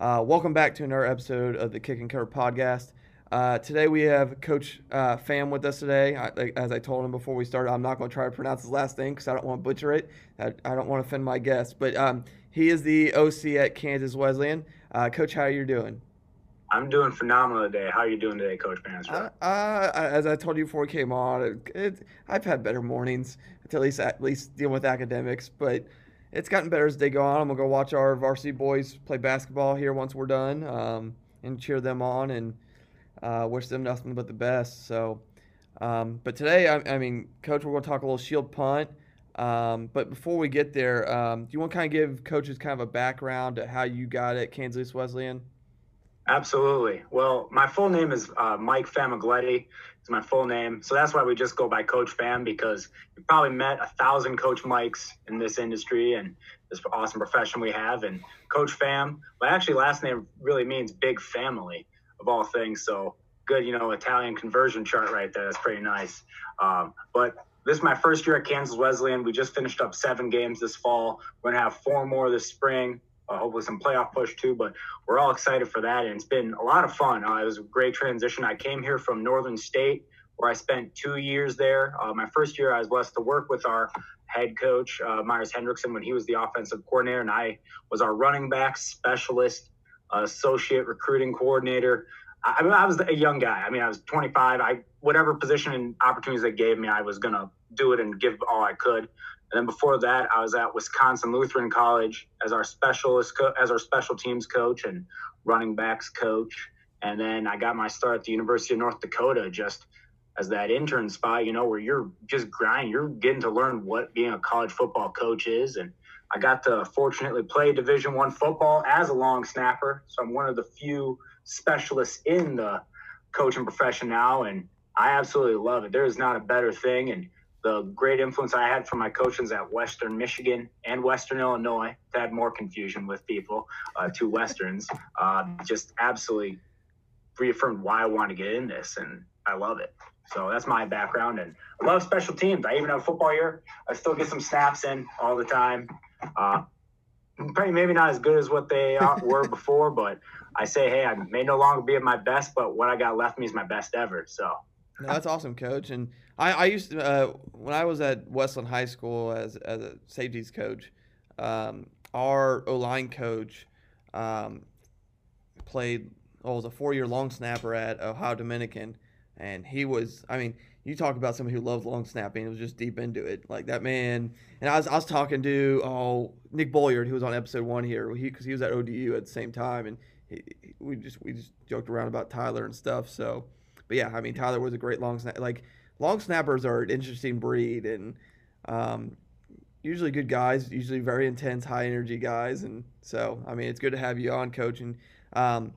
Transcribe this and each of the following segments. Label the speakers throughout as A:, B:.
A: Uh, welcome back to another episode of the Kick and Cover podcast. Uh, today we have Coach uh, Fam with us today. I, as I told him before we started, I'm not going to try to pronounce his last name because I don't want to butcher it. I, I don't want to offend my guests. But um, he is the OC at Kansas Wesleyan. Uh, Coach, how are you doing?
B: I'm doing phenomenal today. How are you doing today, Coach
A: Mansfield? Uh, as I told you before we came on, it, it, I've had better mornings, at least at least dealing with academics, but – it's gotten better as they go on. I'm gonna go watch our varsity boys play basketball here once we're done, um, and cheer them on and uh, wish them nothing but the best. So, um, but today, I, I, mean, Coach, we're gonna talk a little shield punt. Um, but before we get there, um, do you want to kind of give coaches kind of a background to how you got at Kansas Wesleyan?
B: Absolutely. Well, my full name is uh, Mike Famiglietti. It's my full name. So that's why we just go by Coach Fam because you probably met a thousand Coach Mikes in this industry and this awesome profession we have. And Coach Fam, my actually last name really means big family of all things. So good, you know, Italian conversion chart right there. That's pretty nice. Um, but this is my first year at Kansas Wesleyan. We just finished up seven games this fall. We're to have four more this spring uh, hopefully some playoff push too. But we're all excited for that, and it's been a lot of fun. Uh, it was a great transition. I came here from Northern State, where I spent two years there. Uh, my first year, I was blessed to work with our head coach uh, Myers Hendrickson when he was the offensive coordinator, and I was our running back specialist, associate recruiting coordinator. I, mean, I was a young guy. I mean, I was 25. I whatever position and opportunities they gave me, I was gonna do it and give all I could. And then before that, I was at Wisconsin Lutheran College as our specialist co- as our special teams coach and running backs coach. And then I got my start at the University of North Dakota just as that intern spot, you know, where you're just grinding, you're getting to learn what being a college football coach is. And I got to fortunately play Division One football as a long snapper. So I'm one of the few specialists in the coaching profession now. And I absolutely love it. There is not a better thing. And the great influence I had from my coaches at Western Michigan and Western Illinois to more confusion with people, uh, two Westerns, uh, just absolutely reaffirmed why I want to get in this, and I love it. So that's my background, and I love special teams. I even have football year. I still get some snaps in all the time. Uh, probably maybe not as good as what they were before, but I say, hey, I may no longer be at my best, but what I got left me is my best ever. So
A: no, that's awesome, coach. And I, I used to, uh, when I was at Westland High School as, as a safeties coach, um, our O line coach um, played, oh, was a four year long snapper at Ohio Dominican. And he was, I mean, you talk about somebody who loves long snapping, it was just deep into it. Like that man, and I was, I was talking to, oh, Nick Bolliard, who was on episode one here, because he, he was at ODU at the same time. And he, we just, we just joked around about Tyler and stuff. So, but yeah, I mean, Tyler was a great long snap. Like long snappers are an interesting breed, and um, usually good guys, usually very intense, high energy guys. And so, I mean, it's good to have you on, coach. And um,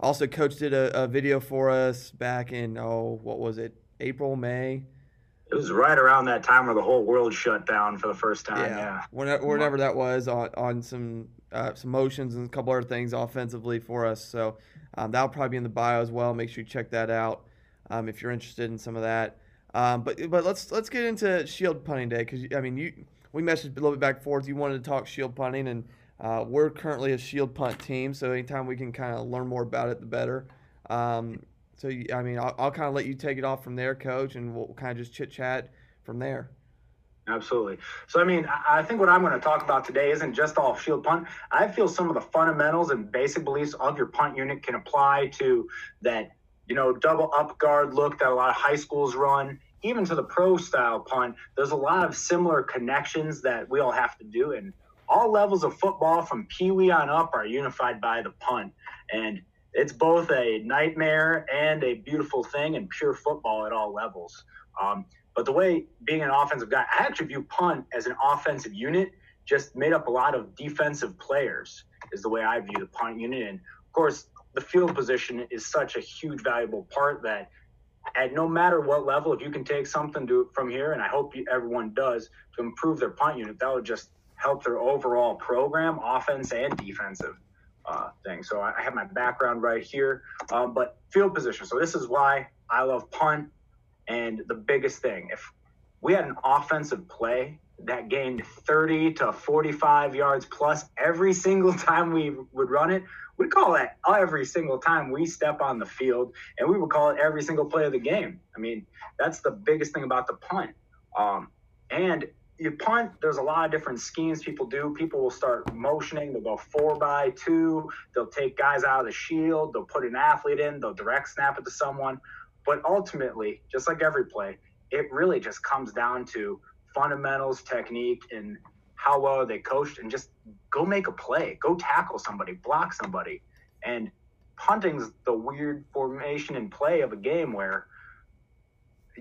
A: also, coach did a, a video for us back in oh, what was it, April, May.
B: It was right around that time where the whole world shut down for the first time. Yeah, yeah.
A: Whenever, whenever that was on on some uh, some motions and a couple other things offensively for us. So um, that'll probably be in the bio as well. Make sure you check that out um, if you're interested in some of that. Um, but but let's let's get into shield punting day because I mean you we messaged a little bit back and forth. You wanted to talk shield punting, and uh, we're currently a shield punt team. So anytime we can kind of learn more about it, the better. Um, so I mean I'll, I'll kind of let you take it off from there, coach, and we'll kind of just chit chat from there.
B: Absolutely. So, I mean, I think what I'm going to talk about today isn't just all shield punt. I feel some of the fundamentals and basic beliefs of your punt unit can apply to that you know, double up guard look that a lot of high schools run, even to the pro style punt, there's a lot of similar connections that we all have to do. And all levels of football from Pee Wee on up are unified by the punt. And it's both a nightmare and a beautiful thing and pure football at all levels. Um, but the way being an offensive guy, I actually view punt as an offensive unit, just made up a lot of defensive players, is the way I view the punt unit. And of course, the field position is such a huge, valuable part that at no matter what level, if you can take something to, from here, and I hope you, everyone does, to improve their punt unit, that would just help their overall program, offense and defensive uh, thing. So I, have my background right here, um, but field position. So this is why I love punt. And the biggest thing, if we had an offensive play that gained 30 to 45 yards plus every single time we would run it, we'd call that every single time we step on the field, and we would call it every single play of the game. I mean, that's the biggest thing about the punt. Um, and you punt, there's a lot of different schemes people do. People will start motioning. They'll go four by two. They'll take guys out of the shield. They'll put an athlete in. They'll direct snap it to someone. But ultimately, just like every play, it really just comes down to fundamentals, technique, and how well they coached. And just go make a play. Go tackle somebody. Block somebody. And punting's the weird formation and play of a game where –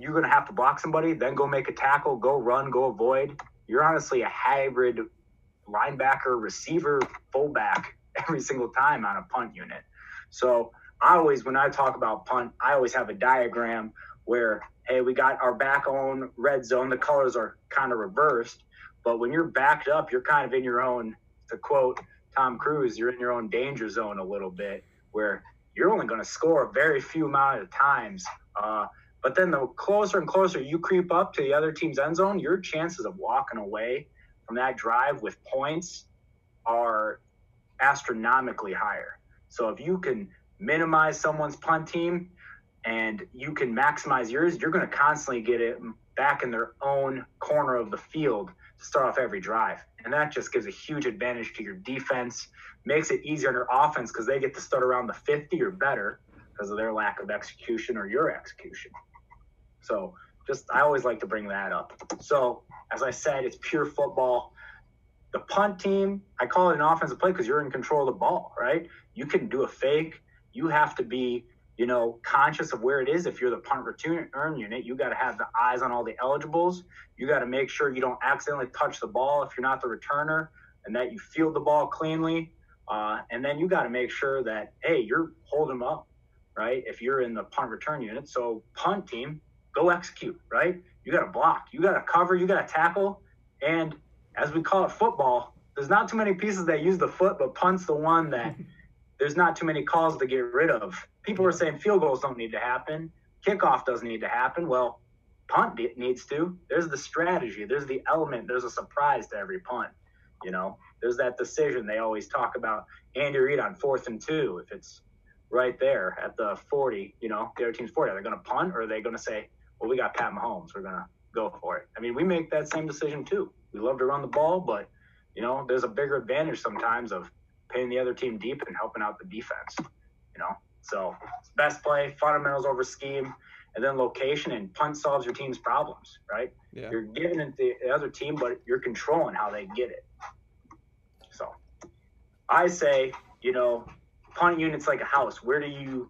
B: you're going to have to block somebody, then go make a tackle, go run, go avoid. You're honestly a hybrid linebacker, receiver, fullback every single time on a punt unit. So I always, when I talk about punt, I always have a diagram where, hey, we got our back on red zone. The colors are kind of reversed. But when you're backed up, you're kind of in your own, to quote Tom Cruise, you're in your own danger zone a little bit where you're only going to score a very few amount of times. Uh, but then the closer and closer you creep up to the other team's end zone, your chances of walking away from that drive with points are astronomically higher. So if you can minimize someone's punt team and you can maximize yours, you're going to constantly get it back in their own corner of the field to start off every drive. And that just gives a huge advantage to your defense, makes it easier on your offense because they get to start around the 50 or better because of their lack of execution or your execution. So just I always like to bring that up. So as I said, it's pure football. The punt team, I call it an offensive play because you're in control of the ball, right? You can do a fake. You have to be, you know, conscious of where it is. If you're the punt return unit, you got to have the eyes on all the eligibles. You got to make sure you don't accidentally touch the ball if you're not the returner, and that you field the ball cleanly. Uh, and then you got to make sure that hey, you're holding them up, right? If you're in the punt return unit, so punt team, go execute, right? You got to block, you got to cover, you got to tackle. And as we call it football, there's not too many pieces that use the foot, but punt's the one that there's not too many calls to get rid of. People are saying field goals don't need to happen, kickoff doesn't need to happen. Well, punt needs to. There's the strategy, there's the element, there's a surprise to every punt. You know, there's that decision they always talk about Andy Reid on fourth and two. If it's right there at the 40, you know, the other team's 40, are they going to punt or are they going to say, well, we got Pat Mahomes. We're gonna go for it. I mean, we make that same decision too. We love to run the ball, but you know, there's a bigger advantage sometimes of paying the other team deep and helping out the defense. You know, so it's best play, fundamentals over scheme, and then location and punt solves your team's problems. Right? Yeah. You're giving it to the other team, but you're controlling how they get it. So, I say, you know, punt units like a house. Where do you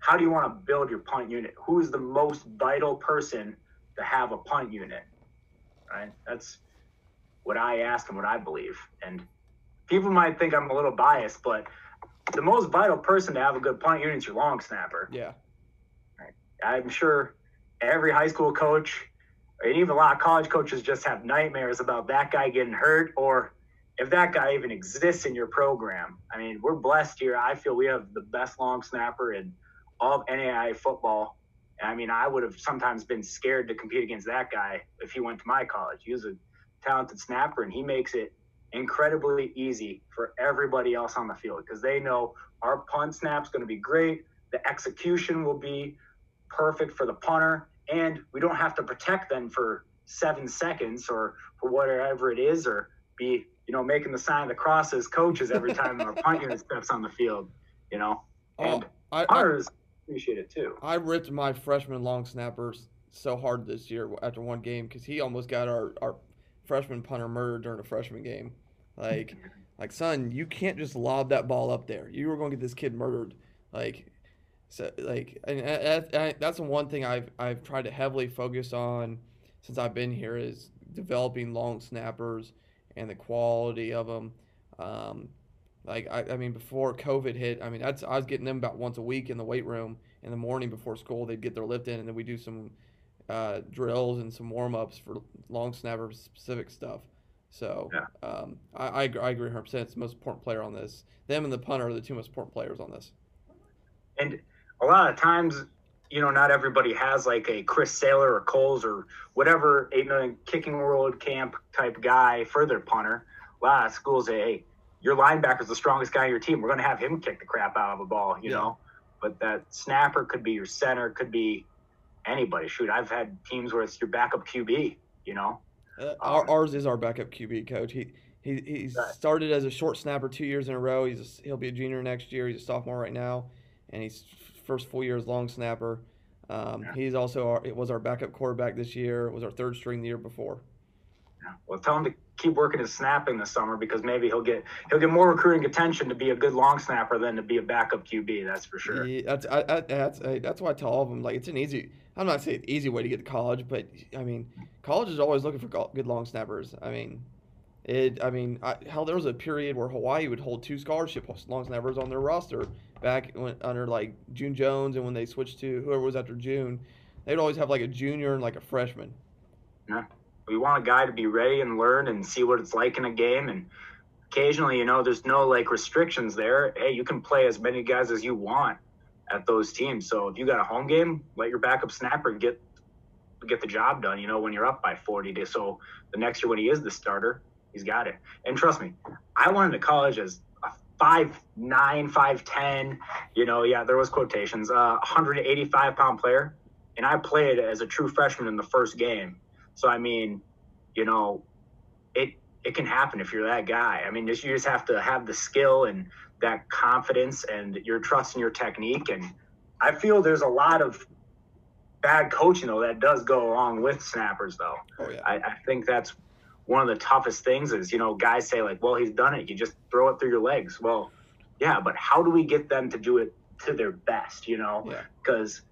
B: how do you want to build your punt unit? Who is the most vital person to have a punt unit? Right? That's what I ask and what I believe. And people might think I'm a little biased, but the most vital person to have a good punt unit is your long snapper.
A: Yeah.
B: I'm sure every high school coach and even a lot of college coaches just have nightmares about that guy getting hurt or if that guy even exists in your program. I mean, we're blessed here. I feel we have the best long snapper in – all of NAIA football. I mean, I would have sometimes been scared to compete against that guy if he went to my college. He was a talented snapper, and he makes it incredibly easy for everybody else on the field because they know our punt snap's going to be great. The execution will be perfect for the punter, and we don't have to protect them for seven seconds or for whatever it is, or be you know making the sign of the cross as coaches every time our punt unit steps on the field. You know, oh, and oh, I, punters appreciate it too.
A: I ripped my freshman long snappers so hard this year after one game because he almost got our, our freshman punter murdered during a freshman game. Like, like son, you can't just lob that ball up there. You were going to get this kid murdered. Like, so like, and, and, and that's the one thing I've I've tried to heavily focus on since I've been here is developing long snappers and the quality of them. Um, like I, I mean, before COVID hit, I mean, that's I was getting them about once a week in the weight room in the morning before school. They'd get their lift in, and then we do some uh, drills and some warm ups for long snapper specific stuff. So yeah. um, I, I, I agree 100. percent It's the most important player on this. Them and the punter are the two most important players on this.
B: And a lot of times, you know, not everybody has like a Chris Sailer or Kohl's or whatever eight million kicking world camp type guy for their punter. A lot of schools say, hey, your linebacker's the strongest guy on your team. We're going to have him kick the crap out of a ball, you yeah. know. But that snapper could be your center, could be anybody. Shoot, I've had teams where it's your backup QB, you know.
A: Uh, um, ours is our backup QB coach. He he he right. started as a short snapper two years in a row. He's a, he'll be a junior next year. He's a sophomore right now, and he's first full year as long snapper. Um, yeah. He's also our, it was our backup quarterback this year. Was our third string the year before.
B: Yeah. Well, tell him to keep working his snapping this summer because maybe he'll get he'll get more recruiting attention to be a good long snapper than to be a backup QB. That's for sure.
A: Yeah, that's I, I, that's I, that's why I tell all of them like it's an easy. I'm not saying easy way to get to college, but I mean, college is always looking for good long snappers. I mean, it. I mean, I, hell, there was a period where Hawaii would hold two scholarship long snappers on their roster back when, under like June Jones, and when they switched to whoever was after June, they'd always have like a junior and like a freshman.
B: Yeah we want a guy to be ready and learn and see what it's like in a game. And occasionally you know there's no like restrictions there. Hey you can play as many guys as you want at those teams. So if you got a home game let your backup snapper get get the job done you know when you're up by 40 days. So the next year when he is the starter he's got it. And trust me i went into college as a five nine five ten you know yeah there was quotations uh 185 pound player. And i played as a true freshman in the first game so I mean, you know, it it can happen if you're that guy. I mean, just you just have to have the skill and that confidence and your trust in your technique. And I feel there's a lot of bad coaching though that does go along with snappers though. Oh, yeah. I, I think that's one of the toughest things is, you know, guys say like, well, he's done it. You just throw it through your legs. Well, yeah, but how do we get them to do it to their best, you know? Because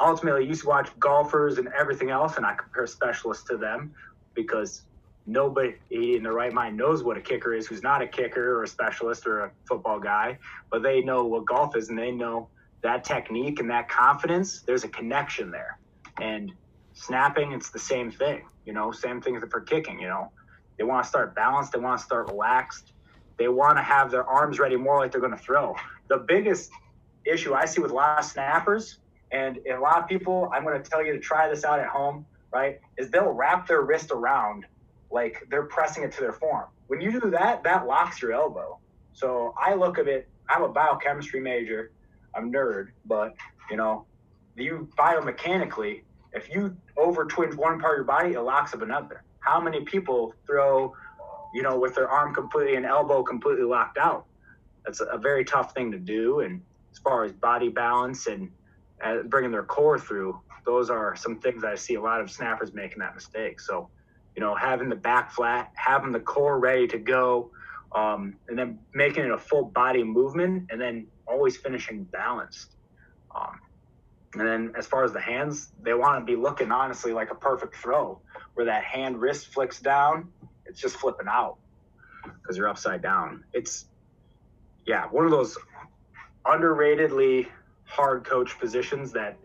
B: ultimately, used to watch golfers and everything else, and I compare specialists to them because nobody in their right mind knows what a kicker is who's not a kicker or a specialist or a football guy, but they know what golf is and they know that technique and that confidence. There's a connection there. And snapping, it's the same thing, you know, same thing for kicking, you know. They want to start balanced, they want to start relaxed, they want to have their arms ready more like they're going to throw. The biggest issue I see with a lot of snappers and a lot of people, I'm going to tell you to try this out at home, right? Is they'll wrap their wrist around like they're pressing it to their form. When you do that, that locks your elbow. So I look at it, I'm a biochemistry major. I'm nerd, but you know, you biomechanically, if you over twinge one part of your body, it locks up another. How many people throw, you know, with their arm completely and elbow completely locked out? That's a very tough thing to do. And as far as body balance and bringing their core through, those are some things I see a lot of snappers making that mistake. So, you know, having the back flat, having the core ready to go, um, and then making it a full body movement, and then always finishing balanced. Um, and then as far as the hands, they want to be looking honestly like a perfect throw, where that hand wrist flicks down, it's just flipping out because you're upside down. It's yeah, one of those underratedly hard coach positions that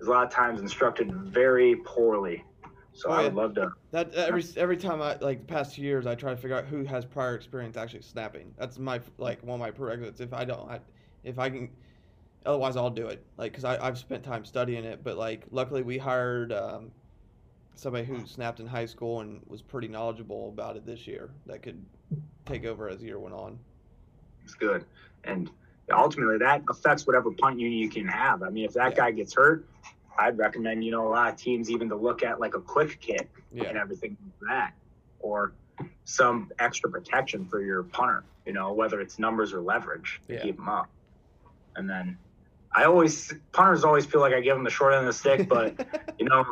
B: is a lot of times instructed very poorly. So oh, I would love to.
A: That every every time I like the past two years, I try to figure out who has prior experience actually snapping. That's my like one of my prerequisites. If I don't, I, if I can, otherwise I'll do it. Like because I've spent time studying it. But like luckily we hired um, somebody who snapped in high school and was pretty knowledgeable about it this year. That could take over as the year went on.
B: It's good, and ultimately that affects whatever punt unit you can have. I mean, if that yeah. guy gets hurt, I'd recommend, you know, a lot of teams even to look at like a quick kick yeah. and everything like that, or some extra protection for your punter, you know, whether it's numbers or leverage to yeah. keep them up. And then I always, punters always feel like I give them the short end of the stick, but, you know,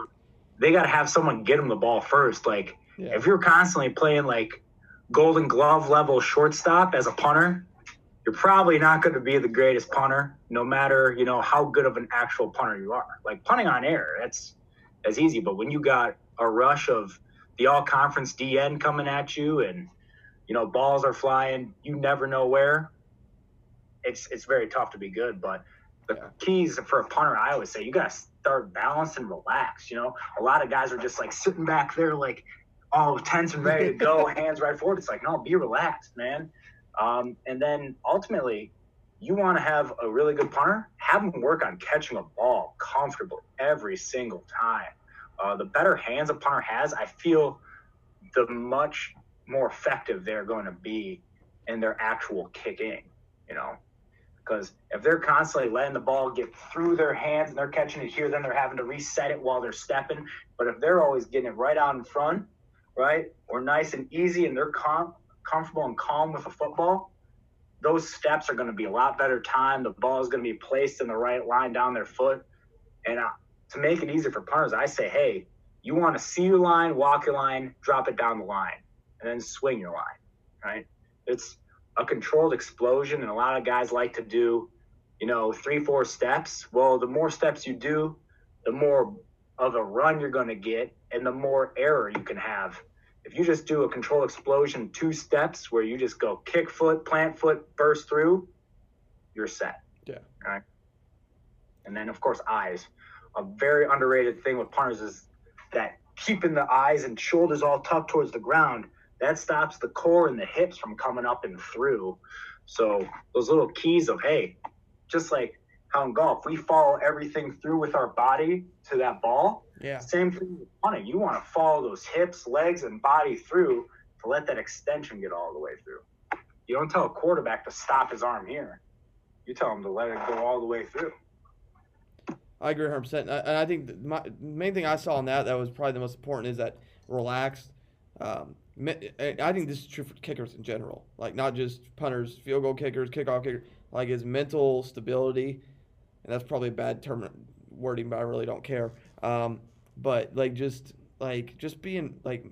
B: they got to have someone get them the ball first. Like, if you're constantly playing like Golden Glove level shortstop as a punter, you're probably not going to be the greatest punter, no matter you know how good of an actual punter you are. Like punting on air, that's that's easy. But when you got a rush of the all conference DN coming at you and you know balls are flying, you never know where. It's it's very tough to be good. But the yeah. keys for a punter, I always say, you got to start balanced and relax. You know, a lot of guys are just like sitting back there, like all tense and ready to go, hands right forward. It's like, no, be relaxed, man. Um, and then ultimately, you want to have a really good punter, have them work on catching a ball comfortably every single time. Uh, the better hands a punter has, I feel the much more effective they're going to be in their actual kicking, you know. Because if they're constantly letting the ball get through their hands and they're catching it here, then they're having to reset it while they're stepping. But if they're always getting it right out in front, right, or nice and easy and they're com- comfortable and calm with a football, those steps are going to be a lot better time. The ball is going to be placed in the right line down their foot. And uh, to make it easier for punters, I say, hey, you want to see your line, walk your line, drop it down the line, and then swing your line, right? It's a controlled explosion, and a lot of guys like to do, you know, three, four steps. Well, the more steps you do, the more of a run you're going to get, and the more error you can have if you just do a control explosion two steps where you just go kick foot, plant foot, burst through, you're set.
A: Yeah.
B: Right. And then of course eyes. A very underrated thing with punters is that keeping the eyes and shoulders all tucked towards the ground, that stops the core and the hips from coming up and through. So those little keys of hey, just like how in golf we follow everything through with our body to that ball
A: yeah.
B: Same thing with punting. You want to follow those hips, legs, and body through to let that extension get all the way through. You don't tell a quarterback to stop his arm here. You tell him to let it go all the way through.
A: I agree 100%. And I, think my main thing I saw on that that was probably the most important is that relaxed. Um, I think this is true for kickers in general, like not just punters, field goal kickers, kickoff kickers, like his mental stability. And that's probably a bad term wording, but I really don't care. Um, but like just like just being like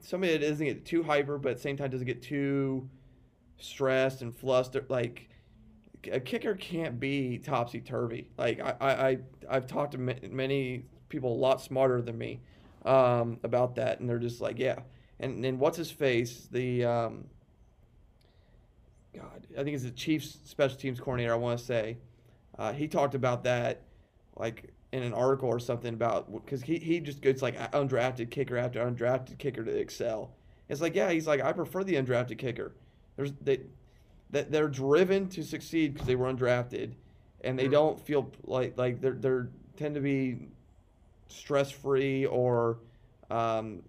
A: somebody that doesn't get too hyper, but at the same time doesn't get too stressed and flustered. Like a kicker can't be topsy turvy. Like I, I, I've talked to many people a lot smarter than me um, about that, and they're just like, yeah. And and what's his face? The um, God, I think it's the Chiefs special teams coordinator. I want to say uh, he talked about that like in an article or something about because he, he just gets like undrafted kicker after undrafted kicker to excel. It's like yeah, he's like I prefer the undrafted kicker. There's they that they're driven to succeed because they were undrafted, and they mm-hmm. don't feel like like they're they're tend to be stress free or um,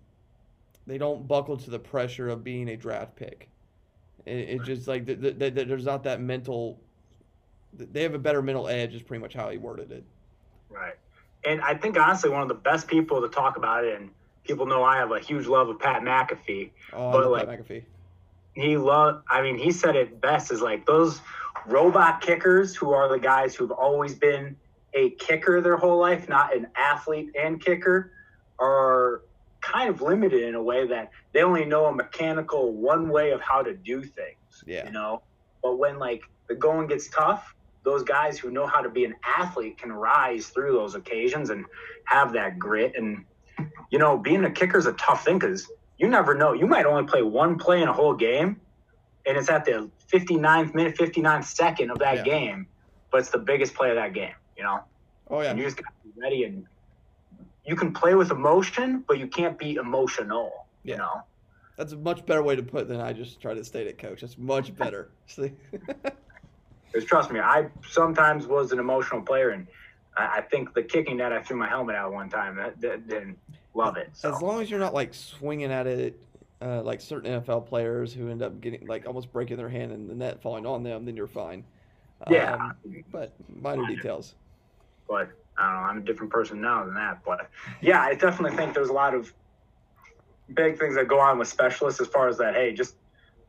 A: they don't buckle to the pressure of being a draft pick. It, it just like the, the, the, there's not that mental. They have a better mental edge. Is pretty much how he worded it.
B: Right. And I think honestly, one of the best people to talk about it, and people know I have a huge love of Pat McAfee.
A: Oh, but like, Pat McAfee.
B: He loved. I mean, he said it best: is like those robot kickers who are the guys who've always been a kicker their whole life, not an athlete and kicker, are kind of limited in a way that they only know a mechanical one way of how to do things.
A: Yeah.
B: You know, but when like the going gets tough, those guys who know how to be an athlete can rise through those occasions and have that grit. And, you know, being a kicker is a tough thing because you never know. You might only play one play in a whole game, and it's at the 59th minute, 59th second of that yeah. game, but it's the biggest play of that game, you know?
A: Oh, yeah.
B: And you just got to be ready. And you can play with emotion, but you can't be emotional, yeah. you know?
A: That's a much better way to put it than I just tried to state it, coach. That's much better.
B: Because trust me, I sometimes was an emotional player, and I, I think the kicking that I threw my helmet out one time, that, that didn't love it. So.
A: As long as you're not like swinging at it. Uh, like certain NFL players who end up getting like almost breaking their hand and the net falling on them, then you're fine.
B: Yeah,
A: um, but minor details.
B: But I don't know. I'm a different person now than that. But yeah, I definitely think there's a lot of big things that go on with specialists as far as that. Hey, just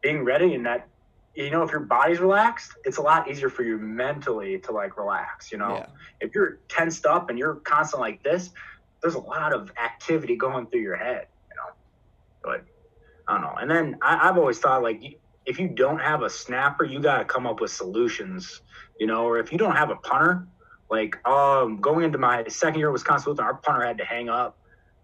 B: being ready and that you know, if your body's relaxed, it's a lot easier for you mentally to like relax. You know,
A: yeah.
B: if you're tensed up and you're constant like this, there's a lot of activity going through your head. You know, but I don't know. And then I, I've always thought like if you don't have a snapper, you got to come up with solutions, you know, or if you don't have a punter, like um, going into my second year at Wisconsin Lutheran, our punter had to hang up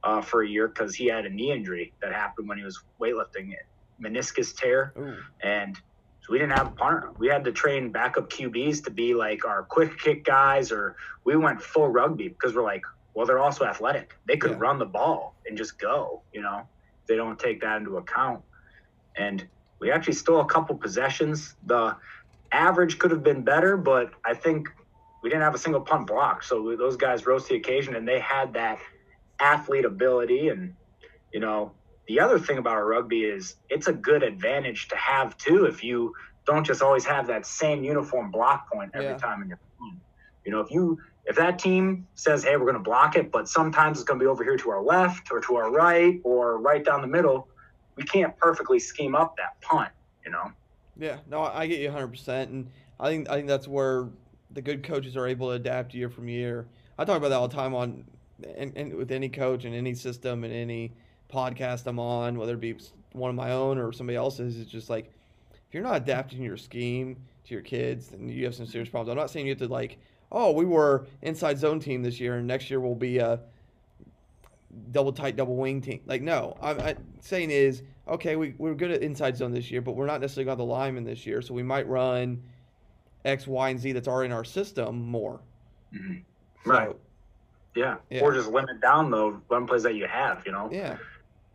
B: uh, for a year because he had a knee injury that happened when he was weightlifting meniscus tear. Ooh. And so we didn't have a punter. We had to train backup QBs to be like our quick kick guys, or we went full rugby because we're like, well, they're also athletic. They could yeah. run the ball and just go, you know, they don't take that into account. And we actually stole a couple possessions. The average could have been better, but I think we didn't have a single punt block. So those guys rose to the occasion and they had that athlete ability. And, you know, the other thing about rugby is it's a good advantage to have too if you don't just always have that same uniform block point every yeah. time in your team. You know, if you if that team says, "Hey, we're going to block it," but sometimes it's going to be over here to our left or to our right or right down the middle, we can't perfectly scheme up that punt. You know.
A: Yeah, no, I get you 100, percent and I think I think that's where the good coaches are able to adapt year from year. I talk about that all the time on and, and with any coach and any system and any podcast I'm on, whether it be one of my own or somebody else's. is just like if you're not adapting your scheme to your kids, then you have some serious problems. I'm not saying you have to like, oh, we were inside zone team this year, and next year we'll be a double tight, double wing team. Like, no, I'm, I'm saying is okay, we, we're good at inside zone this year, but we're not necessarily got the lineman this year, so we might run X, Y, and Z that's already in our system more.
B: Mm-hmm. So, right. Yeah. yeah. Or just limit down the run plays that you have, you know?
A: Yeah.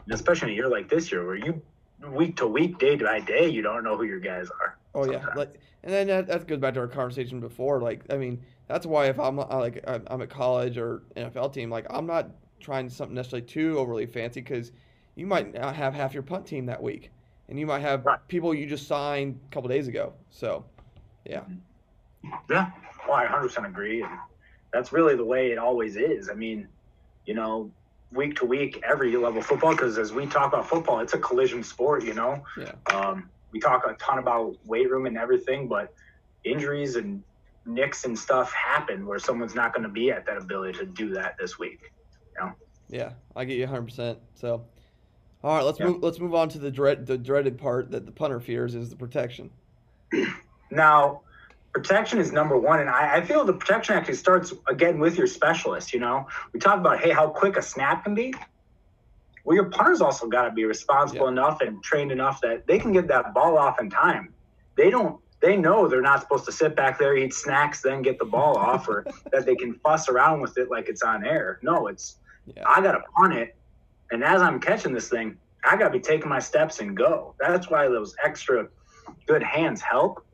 B: And especially in a year like this year where you week to week, day by day, you don't know who your guys are.
A: Oh sometimes. yeah, like, and then that, that goes back to our conversation before. Like, I mean, that's why if I'm like I'm at college or NFL team, like I'm not trying something necessarily too overly fancy because you might not have half your punt team that week, and you might have right. people you just signed a couple days ago. So, yeah. Mm-hmm.
B: Yeah, well, I 100% agree, and that's really the way it always is. I mean, you know, week to week, every level football, because as we talk about football, it's a collision sport. You know,
A: yeah.
B: Um, we talk a ton about weight room and everything, but injuries and nicks and stuff happen where someone's not going to be at that ability to do that this week. You know?
A: Yeah, I get you 100. percent So, all right, let's yeah. move. Let's move on to the dread, the dreaded part that the punter fears is the protection.
B: now, protection is number one, and I, I feel the protection actually starts uh, again with your specialist. You know, we talk about hey, how quick a snap can be. Well, your punter's also got to be responsible yeah. enough and trained enough that they can get that ball off in time. They don't they know they're not supposed to sit back there, eat snacks, then get the ball off, or that they can fuss around with it like it's on air. No, it's yeah. I got to punt it, and as I'm catching this thing, I got to be taking my steps and go. That's why those extra good hands help,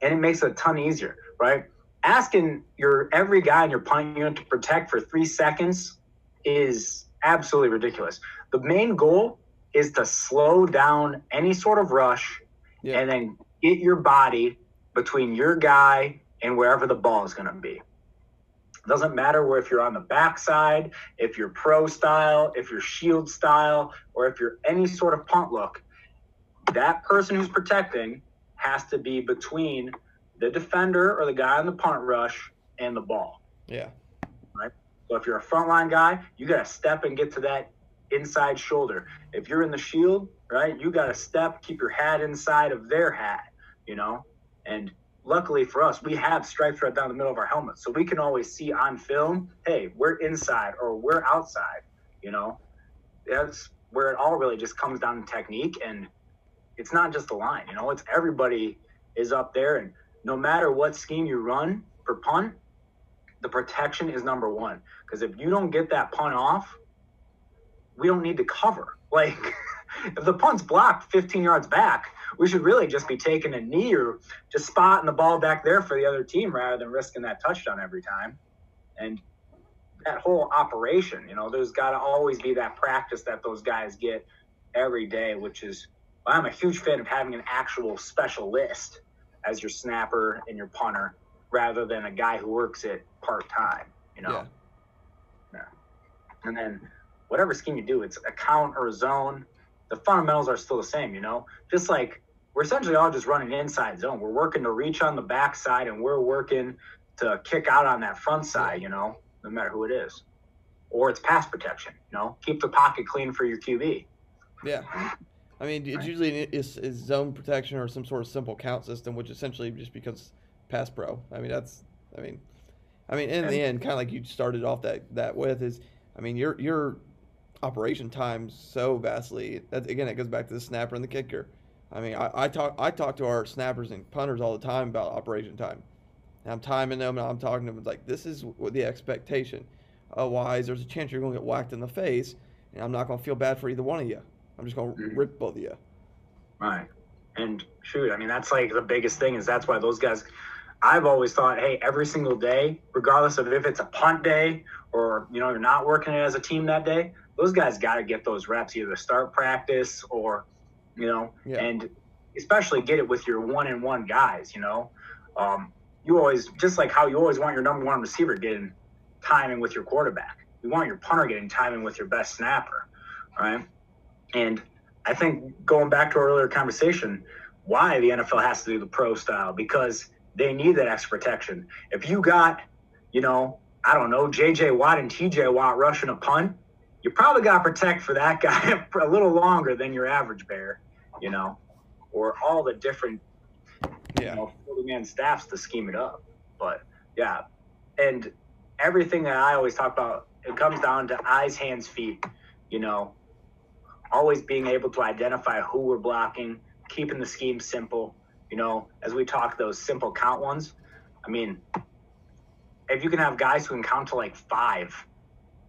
B: and it makes it a ton easier, right? Asking your every guy in your punt unit to protect for three seconds is absolutely ridiculous. The main goal is to slow down any sort of rush yeah. and then get your body between your guy and wherever the ball is going to be. It doesn't matter where if you're on the backside, if you're pro style, if you're shield style, or if you're any sort of punt look. That person who's protecting has to be between the defender or the guy on the punt rush and the ball.
A: Yeah.
B: Right. So if you're a frontline guy, you got to step and get to that inside shoulder. If you're in the shield, right, you got to step, keep your hat inside of their hat, you know? And luckily for us, we have stripes right down the middle of our helmet. So we can always see on film, hey, we're inside or we're outside, you know? That's where it all really just comes down to technique. And it's not just the line, you know, it's everybody is up there. And no matter what scheme you run for punt, the protection is number one. Because if you don't get that punt off, we don't need to cover. Like, if the punt's blocked 15 yards back, we should really just be taking a knee or just spotting the ball back there for the other team rather than risking that touchdown every time. And that whole operation, you know, there's got to always be that practice that those guys get every day, which is I'm a huge fan of having an actual specialist as your snapper and your punter rather than a guy who works it part time, you know. Yeah. yeah. And then whatever scheme you do, it's a count or a zone. The fundamentals are still the same, you know. Just like we're essentially all just running inside zone. We're working to reach on the backside, and we're working to kick out on that front side, you know, no matter who it is. Or it's pass protection, you know, keep the pocket clean for your QB.
A: Yeah. I mean, it's usually is, is zone protection or some sort of simple count system, which essentially just becomes pass pro. I mean, that's, I mean, I mean, in the end, kind of like you started off that that with is, I mean, your your operation time so vastly. That again, it goes back to the snapper and the kicker. I mean, I, I talk I talk to our snappers and punters all the time about operation time. And I'm timing them and I'm talking to them like this is what the expectation. Otherwise, there's a chance you're going to get whacked in the face, and I'm not going to feel bad for either one of you. I'm just going to mm-hmm. rip both of you.
B: Right. And shoot, I mean, that's like the biggest thing is that's why those guys. I've always thought, hey, every single day, regardless of if it's a punt day or you know you're not working it as a team that day, those guys got to get those reps, either start practice or, you know, yeah. and especially get it with your one and one guys. You know, um, you always just like how you always want your number one receiver getting timing with your quarterback. You want your punter getting timing with your best snapper, right? And I think going back to our earlier conversation, why the NFL has to do the pro style because they need that extra protection. If you got, you know, I don't know, J.J. Watt and T.J. Watt rushing a punt, you probably got to protect for that guy a little longer than your average bear, you know, or all the different, yeah. you know, 40 man staffs to scheme it up. But yeah, and everything that I always talk about, it comes down to eyes, hands, feet, you know, always being able to identify who we're blocking, keeping the scheme simple, you know, as we talk those simple count ones. I mean, if you can have guys who can count to like five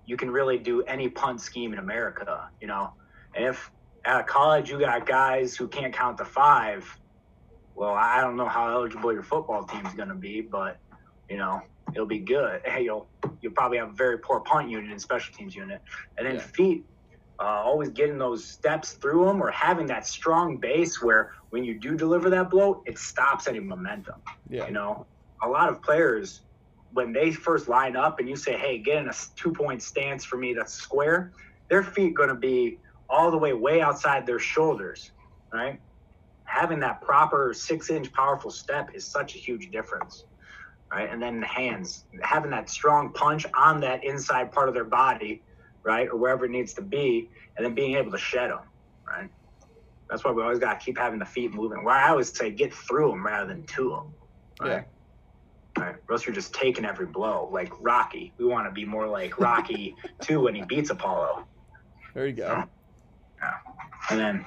B: you can really do any punt scheme in America, you know. And if at a college you got guys who can't count to five, well, I don't know how eligible your football team is going to be, but you know it'll be good. Hey, you'll you'll probably have a very poor punt unit and special teams unit, and then yeah. feet. Uh, always getting those steps through them or having that strong base where when you do deliver that blow, it stops any momentum. Yeah. You know, a lot of players when they first line up and you say, hey, get in a two point stance for me that's square, their feet going to be all the way way outside their shoulders, right? Having that proper six inch powerful step is such a huge difference, right? And then the hands, having that strong punch on that inside part of their body, right? Or wherever it needs to be, and then being able to shed them, right? That's why we always got to keep having the feet moving. Why I always say get through them rather than to them, right? Yeah. Right. Or you're just taking every blow, like Rocky. We want to be more like Rocky too when he beats Apollo.
A: There you go. So,
B: yeah. And then,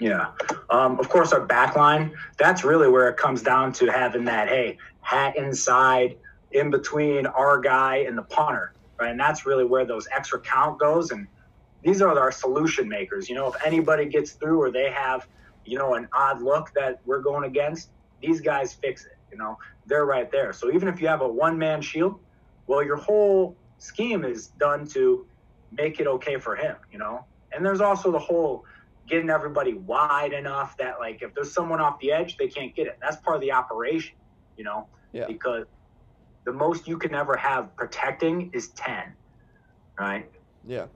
B: yeah. Um, of course, our back line, that's really where it comes down to having that, hey, hat inside, in between our guy and the punter, right? And that's really where those extra count goes. And these are our solution makers. You know, if anybody gets through or they have, you know, an odd look that we're going against, these guys fix it. You know, they're right there. So even if you have a one man shield, well, your whole scheme is done to make it okay for him, you know? And there's also the whole getting everybody wide enough that, like, if there's someone off the edge, they can't get it. That's part of the operation, you know? Yeah. Because the most you can ever have protecting is 10, right?
A: Yeah.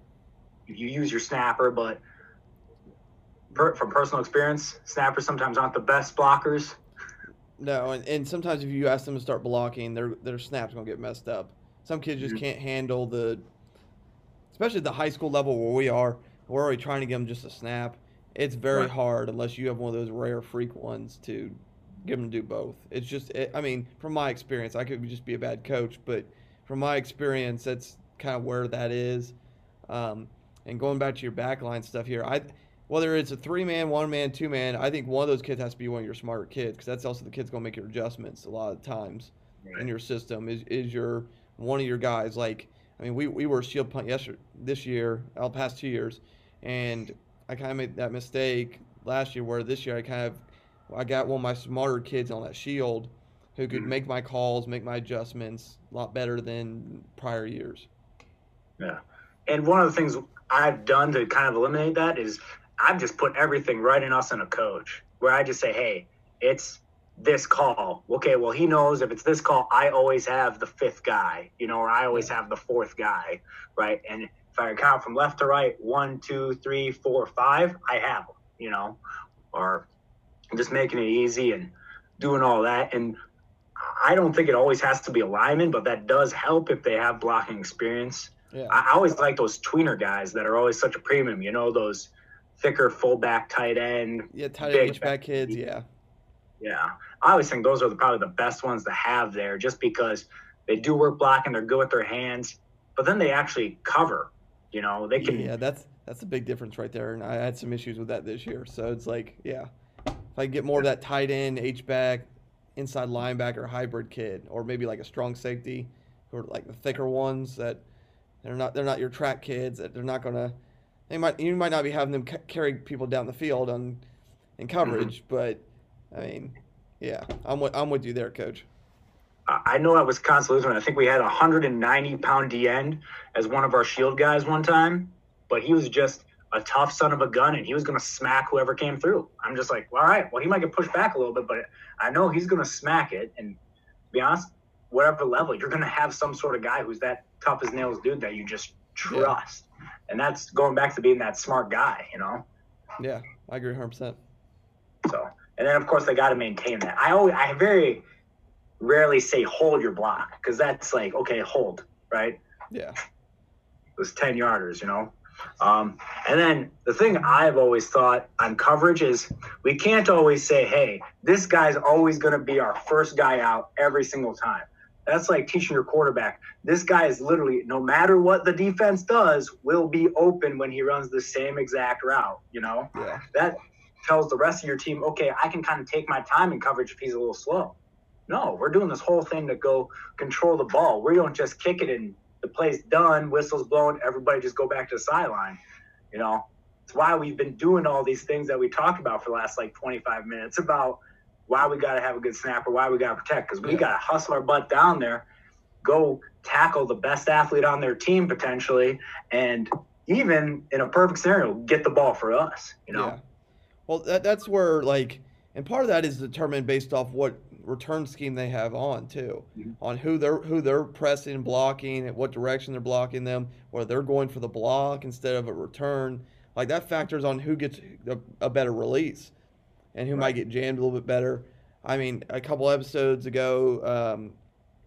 B: You use your snapper, but per, from personal experience, snappers sometimes aren't the best blockers.
A: No, and, and sometimes if you ask them to start blocking, their their snaps gonna get messed up. Some kids just mm-hmm. can't handle the, especially the high school level where we are. We're already trying to give them just a snap. It's very right. hard unless you have one of those rare freak ones to give them to do both. It's just, it, I mean, from my experience, I could just be a bad coach, but from my experience, that's kind of where that is. Um, and going back to your backline stuff here, I whether it's a three man, one man, two man, I think one of those kids has to be one of your smarter kids because that's also the kid's going to make your adjustments a lot of times right. in your system. Is is your one of your guys like? I mean, we, we were shield punt yesterday this year, all past two years, and I kind of made that mistake last year. Where this year I kind of I got one of my smarter kids on that shield who could mm-hmm. make my calls, make my adjustments a lot better than prior years.
B: Yeah, and one of the things I've done to kind of eliminate that is I've just put everything right in us and a coach where I just say, hey, it's this call. Okay, well, he knows if it's this call, I always have the fifth guy, you know, or I always have the fourth guy, right? And if I count from left to right, one, two, three, four, five, I have them, you know, or just making it easy and doing all that. And I don't think it always has to be a lineman, but that does help if they have blocking experience. Yeah. I, always like those tweener guys that are always such a premium, you know, those thicker fullback tight end.
A: Yeah, tight end back kids. Yeah.
B: Yeah, I always think those are the, probably the best ones to have there, just because they do work blocking, they're good with their hands, but then they actually cover. You know, they can.
A: Yeah, that's that's a big difference right there, and I had some issues with that this year. So it's like, yeah, if I get more of that tight end, H back, inside linebacker hybrid kid, or maybe like a strong safety, or like the thicker ones that they're not they're not your track kids that they're not gonna they might you might not be having them carry people down the field on in coverage, mm-hmm. but I mean, yeah, I'm with I'm with you there, coach.
B: I know at Wisconsin Lutheran, I think we had a 190 pound D end as one of our shield guys one time, but he was just a tough son of a gun and he was going to smack whoever came through. I'm just like, all right, well, he might get pushed back a little bit, but I know he's going to smack it. And to be honest, whatever level, you're going to have some sort of guy who's that tough as nails dude that you just trust. Yeah. And that's going back to being that smart guy, you know?
A: Yeah, I agree 100%.
B: So, and then of course they got to maintain that. I always, I very rarely say hold your block because that's like, okay, hold, right?
A: Yeah.
B: Those 10 yarders, you know? Um, and then the thing I've always thought on coverage is we can't always say, hey, this guy's always going to be our first guy out every single time. That's like teaching your quarterback. This guy is literally, no matter what the defense does, will be open when he runs the same exact route. You know,
A: yeah.
B: that tells the rest of your team, okay, I can kind of take my time in coverage if he's a little slow. No, we're doing this whole thing to go control the ball. We don't just kick it and the play's done, whistles blown, everybody just go back to the sideline. You know, it's why we've been doing all these things that we talked about for the last like 25 minutes about why we got to have a good snapper, why we got to protect, because we yeah. got to hustle our butt down there, go tackle the best athlete on their team potentially, and even in a perfect scenario, get the ball for us. You know. Yeah.
A: Well, that, that's where like, and part of that is determined based off what return scheme they have on too, mm-hmm. on who they're who they're pressing, blocking, at what direction they're blocking them, whether they're going for the block instead of a return. Like that factors on who gets a, a better release and who right. might get jammed a little bit better. I mean, a couple episodes ago, um,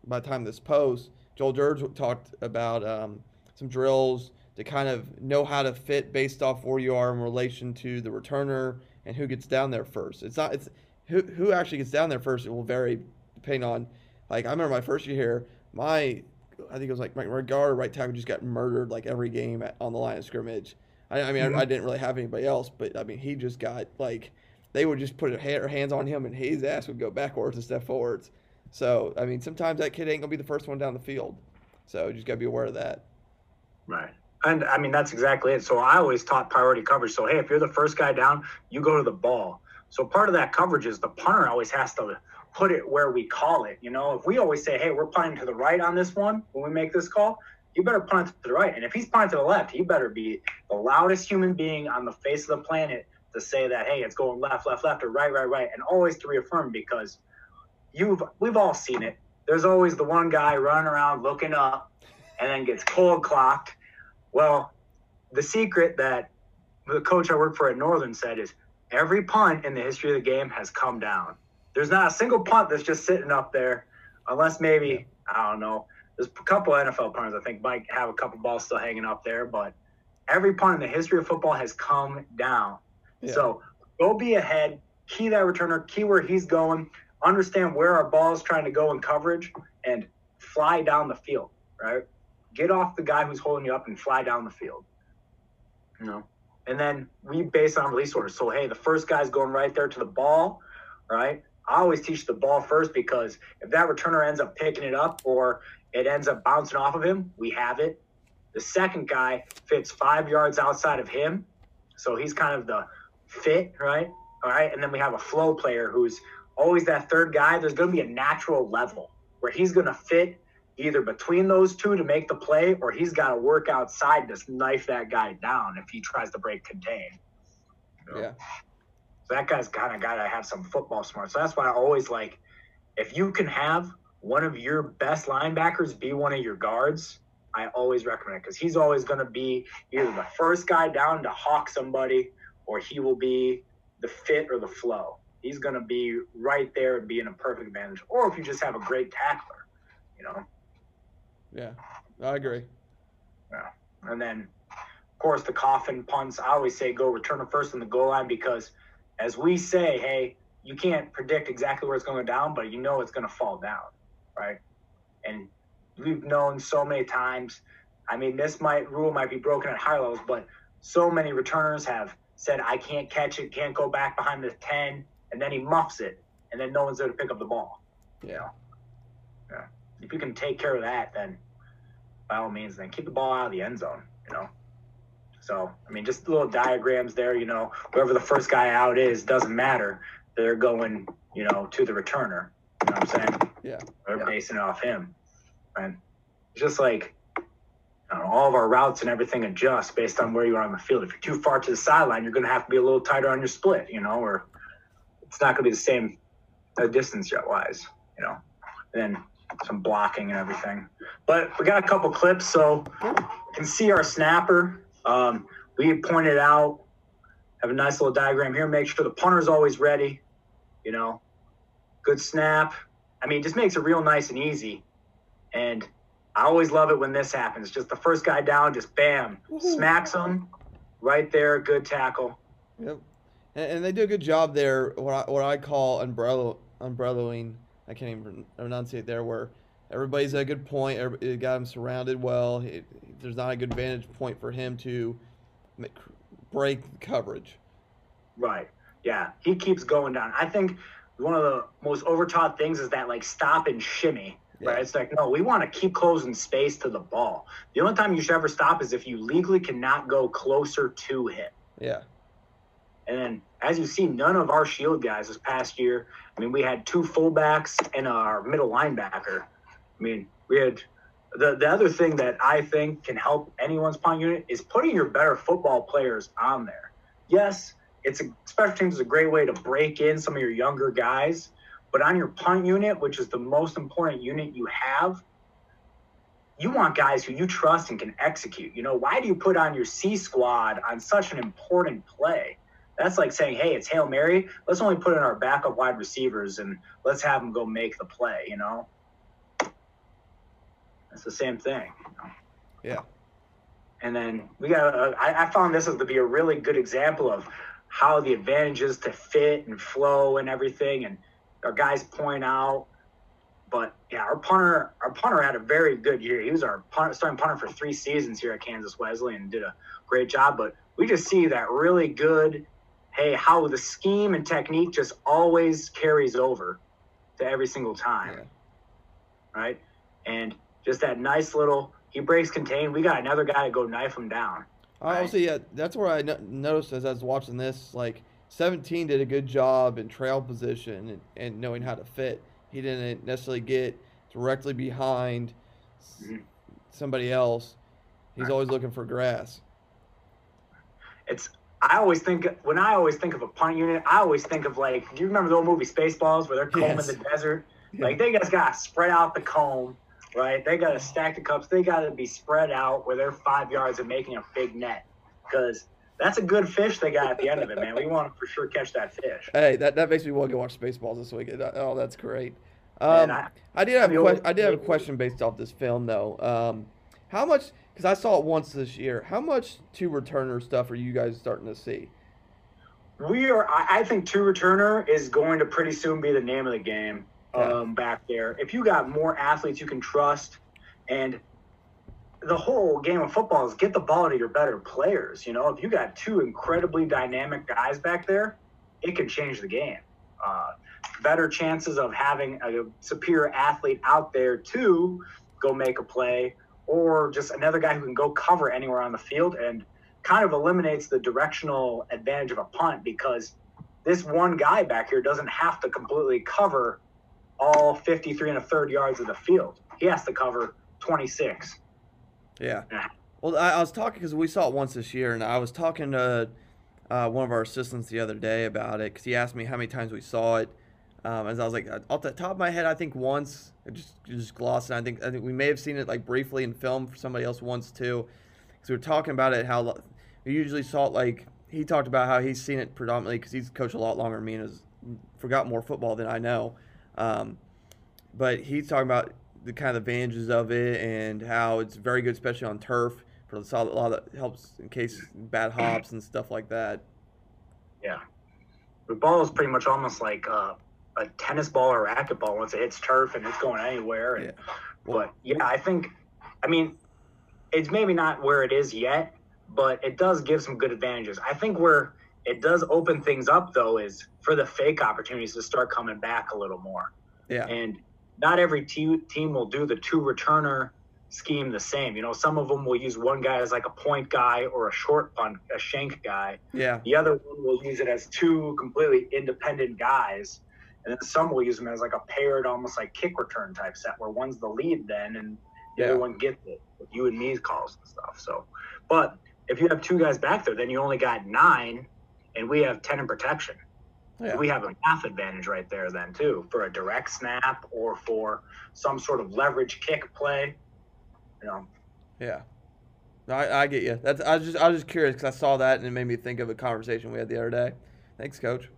A: by the time this post, Joel Dirge talked about um, some drills to kind of know how to fit based off where you are in relation to the returner and who gets down there first. It's not it's who who actually gets down there first. It will vary depending on like I remember my first year here, my I think it was like my, my guard right tackle just got murdered like every game at, on the line of scrimmage. I, I mean mm-hmm. I, I, didn't really have anybody else, but I mean he just got like they would just put their hands on him and his ass would go backwards and step forwards. So, I mean, sometimes that kid ain't going to be the first one down the field. So, you just got to be aware of that.
B: Right. And I mean, that's exactly it. So, I always taught priority coverage. So, hey, if you're the first guy down, you go to the ball. So, part of that coverage is the punter always has to put it where we call it. You know, if we always say, hey, we're punting to the right on this one when we make this call, you better punt to the right. And if he's punting to the left, he better be the loudest human being on the face of the planet to say that hey, it's going left, left, left, or right, right, right, and always to reaffirm because you've we've all seen it. There's always the one guy running around looking up and then gets cold clocked. Well, the secret that the coach I work for at Northern said is every punt in the history of the game has come down. There's not a single punt that's just sitting up there, unless maybe I don't know. There's a couple NFL punters I think might have a couple balls still hanging up there, but every punt in the history of football has come down. So go be ahead, key that returner, key where he's going, understand where our ball is trying to go in coverage, and fly down the field, right? Get off the guy who's holding you up and fly down the field. You know? And then we base on release orders. So hey, the first guy's going right there to the ball, right? I always teach the ball first because if that returner ends up picking it up or it ends up bouncing off of him, we have it. The second guy fits five yards outside of him. So he's kind of the fit, right? All right. And then we have a flow player who's always that third guy. There's going to be a natural level where he's going to fit either between those two to make the play or he's got to work outside to knife that guy down if he tries to break contain.
A: You know? Yeah.
B: So that guy's kind of got to have some football smart. So that's why I always like if you can have one of your best linebackers be one of your guards, I always recommend it because he's always going to be either the first guy down to hawk somebody or he will be the fit or the flow. He's going to be right there and be in a perfect advantage. Or if you just have a great tackler, you know.
A: Yeah, I agree.
B: Yeah, and then of course, the coffin punts. I always say go return it first in the goal line because, as we say, hey, you can't predict exactly where it's going down, but you know it's going to fall down, right? And we've known so many times. I mean, this might rule might be broken at high levels, but so many returners have said, "I can't catch it, can't go back behind the ten, and then he muffs it, and then no one's there to pick up the ball.
A: Yeah.
B: You know? If you can take care of that, then by all means, then keep the ball out of the end zone. You know. So I mean, just little diagrams there. You know, whoever the first guy out is doesn't matter. They're going, you know, to the returner. You know what I'm saying?
A: Yeah.
B: They're
A: Yeah.
B: basing it off him. And it's just like I don't know, all of our routes and everything adjust based on where you are on the field. If you're too far to the sideline, you're going to have to be a little tighter on your split, you know, or it's not going to be the same uh, distance jet wise, you know. And then some blocking and everything. But we got a couple clips, so you can see our snapper. Um, we pointed out, have a nice little diagram here. Make sure the punter's always ready, you know. Good snap. I mean, it just makes it real nice and easy. And I always love it when this happens. Just the first guy down, just bam, smacks him right there. Good tackle.
A: Yep. And, and they do a good job there. What I, what I call umbrella umbrellaing. I can't even enunciate there. Where everybody's at a good point. Everybody got him surrounded well. He, there's not a good vantage point for him to make, break coverage.
B: Right. Yeah. He keeps going down. I think one of the most overtaught things is that like stop and shimmy.
A: Yeah.
B: Right. It's like, no, we want to keep closing space to the ball. The only time you should ever stop is if you legally cannot go closer to him.
A: Yeah.
B: And then, as you see, none of our shield guys this past year. I mean, we had two fullbacks and our middle linebacker. I mean, we had the the other thing that I think can help anyone's punt unit is putting your better football players on there. Yes, it's a special teams is a great way to break in some of your younger guys, but on your punt unit, which is the most important unit you have, you want guys who you trust and can execute. You know, why do you put on your C squad on such an important play? That's like saying, hey, it's Hail Mary. Let's only put in our backup wide receivers and let's have them go make the play, you know? It's the same thing. You know?
A: Yeah.
B: And then we got, uh, I, I found this to be a really good example of how the advantages to fit and flow and everything. And our guys point out, but yeah, our punter, our punter had a very good year. He was our punter, starting punter for three seasons here at Kansas Wesleyan and did a great job. But we just see that really good, hey, how the scheme and technique just always carries over to every single time.
A: Yeah.
B: Right. And just that nice little, he breaks contain. We got another guy to go knife him down.
A: I
B: Right.
A: also yeah, that's where I no- noticed as I was watching this. Like 17 did a good job in trail position and, and knowing how to fit. He didn't necessarily get directly behind
B: Mhm.
A: somebody else. He's always looking for grass.
B: it's I always think when I always think of a punt unit, I always think of like, do you remember the old movie Spaceballs where they're combing
A: Yes.
B: the desert? Like they just gotta spread out the comb, right? They gotta stack the cups. They gotta be spread out where they're five yards and making a big net because that's a good fish they got at the end of it, man. We want to for sure catch that fish.
A: Hey, that, that makes me want to go watch Spaceballs this weekend. Oh, that's great. Um,
B: Man, I-
A: I, did have a que- I did have a question based off this film though. Um, how much? Because I saw it once this year. How much two returner stuff are you guys starting to see?
B: We are. I I think two returner is going to pretty soon be the name of the game
A: Yeah.
B: um, back there. If you got more athletes you can trust, and the whole game of football is get the ball to your better players. You know, if you got two incredibly dynamic guys back there, it can change the game. Uh, better chances of having a superior athlete out there to go make a play, or just another guy who can go cover anywhere on the field and kind of eliminates the directional advantage of a punt because this one guy back here doesn't have to completely cover all 53 and a third yards of the field. He has to cover 26.
A: Yeah. Well, I, I was talking because we saw it once this year, and I was talking to uh, one of our assistants the other day about it because he asked me how many times we saw it. Um, as I was like, off the top of my head, I think once. Just just glossing. I think I think we may have seen it like briefly in film for somebody else once too. Because we were talking about it how we usually saw it like he talked about how he's seen it predominantly because he's coached a lot longer than me and has forgot more football than I know. Um, but he's talking about the kind of advantages of it and how it's very good, especially on turf for the solid. A lot that helps in case bad hops and stuff like that.
B: Yeah, the ball is pretty much almost like uh, a tennis ball or racquetball once it hits turf and it's going anywhere. And,
A: Yeah.
B: but yeah, I think, I mean, it's maybe not where it is yet, but it does give some good advantages. I think where it does open things up though is for the fake opportunities to start coming back a little more.
A: Yeah.
B: And not every te- team will do the two returner scheme the same. You know, some of them will use one guy as like a point guy or a short punt, a shank guy.
A: Yeah.
B: The other one will use it as two completely independent guys. And then some will use them as like a paired, almost like kick return type set where one's the lead then and the
A: Yeah.
B: other one gets it with you and me's calls and stuff. So, but if you have two guys back there, then you only got nine and we have 10 in protection.
A: Yeah.
B: We have a math advantage right there then too for a direct snap or for some sort of leverage kick play. You know,
A: Yeah. No, I, I get you. That's I was just I was just curious because I saw that and it made me think of a conversation we had the other day. Thanks, Coach.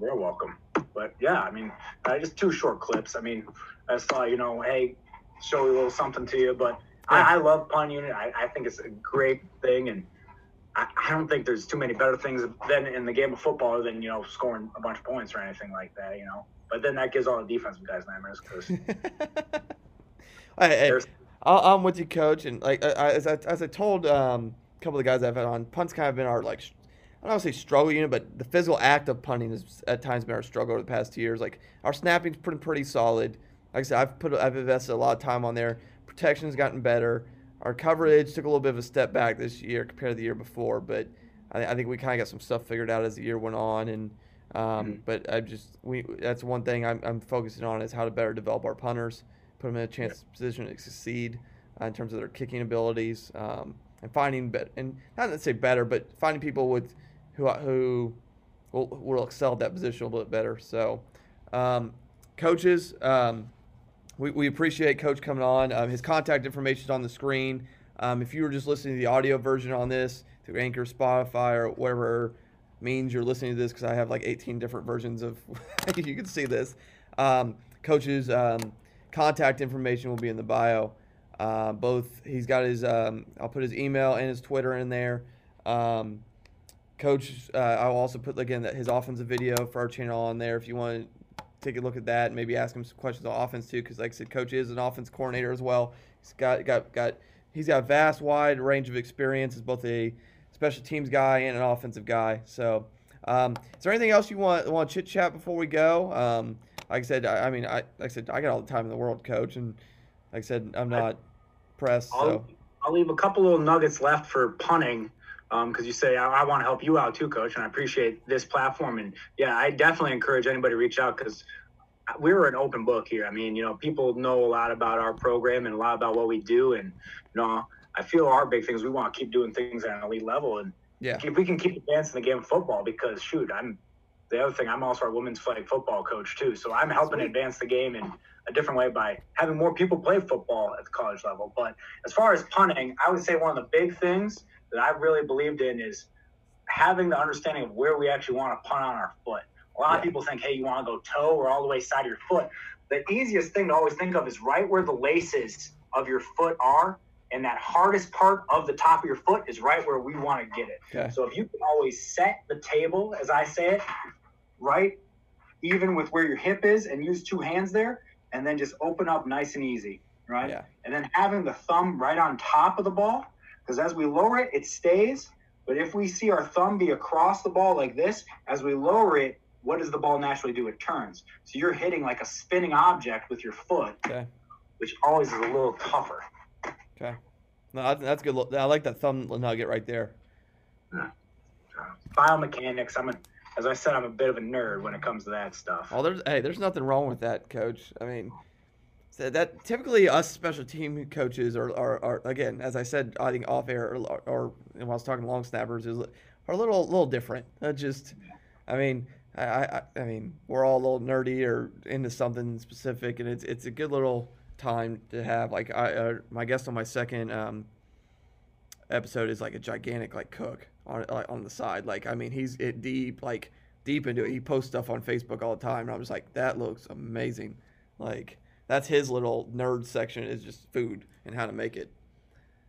B: You're welcome. But yeah, I mean, uh, just two short clips. I mean, I saw, you know, hey, show a little something to you. But. I, I love punt unit. I, I think it's a great thing, and I, I don't think there's too many better things than in the game of football than you know scoring a bunch of points or anything like that. You know, but then that gives all the defensive guys nightmares because
A: hey, I- I'm with you, Coach. And like I, I- as I as I told um, a couple of the guys I've had on, punts kind of been our like I don't want to say struggle unit, but the physical act of punting has at times been our struggle over the past two years. Like our snapping's pretty pretty solid. Like I said, I've put I've invested a lot of time on there. Protection's gotten better. Our coverage took a little bit of a step back this year compared to the year before, but I, I think we kind of got some stuff figured out as the year went on. And um,
B: Mhm.
A: but I just we that's one thing I'm, I'm focusing on is how to better develop our punters, put them in a chance position to succeed uh, in terms of their kicking abilities, um, and finding bet and not to say better, but finding people with who who will, will excel at that position a little bit better. So, um, coaches, um, we, we appreciate Coach coming on. Um, his contact information is on the screen. Um, if you were just listening to the audio version on this through Anchor, Spotify, or whatever means you're listening to this, because I have like 18 different versions of you can see this. Um, coach's um, contact information will be in the bio. Uh, both he's got his um, I'll put his email and his Twitter in there. Um, Coach, uh, I'll also put again that his offensive video for our channel on there if you want to take a look at that. and Maybe ask him some questions on offense too, because like I said, Coach is an offense coordinator as well. He's got got got he's got a vast wide range of experience as both a special teams guy and an offensive guy. So, um, is there anything else you want want to chit chat before we go? Um, like I said, I, I mean, I like I said, I got all the time in the world, Coach, and like I said, I'm not pressed.
B: I'll,
A: So
B: I'll leave a couple little nuggets left for punting Um, because you say I, I want to help you out too, coach, and I appreciate this platform. And yeah, I definitely encourage anybody to reach out because we're an open book here. I mean, you know, people know a lot about our program and a lot about what we do, and you know, I feel our big things we want to keep doing things at an elite level, and
A: yeah,
B: if we can keep advancing the game of football, because shoot, I'm the other thing. I'm also our women's flag football coach too, so I'm helping advance the game in a different way by having more people play football at the college level. But as far as punting, I would say one of the big things that I really believed in is having the understanding of where we actually want to punt on our foot. A lot
A: Yeah.
B: of people think, hey, you want to go toe or all the way side of your foot. The easiest thing to always think of is right where the laces of your foot are, and that hardest part of the top of your foot is right where we want to get it.
A: okay,
B: So if you can always set the table, as I say it, right, even with where your hip is, and use two hands there, and then just open up nice and easy, right?
A: yeah,
B: And then having the thumb right on top of the ball, because as we lower it, it stays. But if we see our thumb be across the ball like this, as we lower it, what does the ball naturally do? It turns. So you're hitting like a spinning object with your foot,
A: okay.
B: which always is a little tougher.
A: Okay. No, that's, good. I like that thumb nugget right there. Yeah.
B: Biomechanics. I'm a, as I said, I'm a bit of a nerd when it comes to that stuff.
A: Oh, there's hey, there's nothing wrong with that, coach. I mean, so that typically us special team coaches are, are, are again, as I said, I think off air or, or I was talking long snappers is are a little little different. Uh, just, I mean, I, I I mean, we're all a little nerdy or into something specific, and it's it's a good little time to have. Like I, uh, my guest on my second um, episode is like a gigantic like cook on like, on the side. Like I mean, he's it deep like deep into it. He posts stuff on Facebook all the time, and I'm just like, that looks amazing. Like that's his little nerd section is just food and how to make it.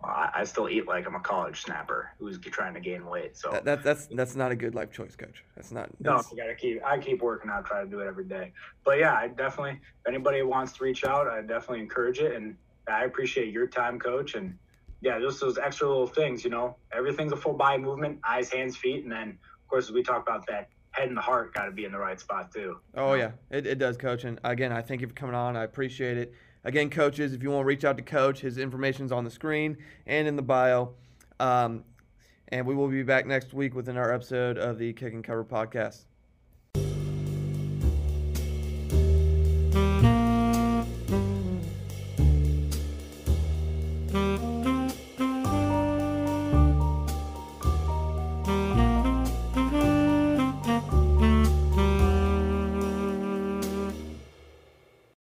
B: well, I, I, still eat like I'm a college snapper who's trying to gain weight. So
A: that, that, that's that's not a good life choice, coach. That's not. That's...
B: No, you gotta keep. I keep working out, try to do it every day. But yeah, I definitely. If anybody wants to reach out, I definitely encourage it, and I appreciate your time, coach. And yeah, just those extra little things. You know, everything's a full body movement: eyes, hands, feet, and then of course we talk about that head and the heart got to be in the right spot too.
A: Oh yeah, it, it does, coach. And again, I thank you for coming on. I appreciate it. Again, coaches, if you want to reach out to Coach, his information's on the screen and in the bio. Um, and we will be back next week with another episode of the Kick and Cover podcast.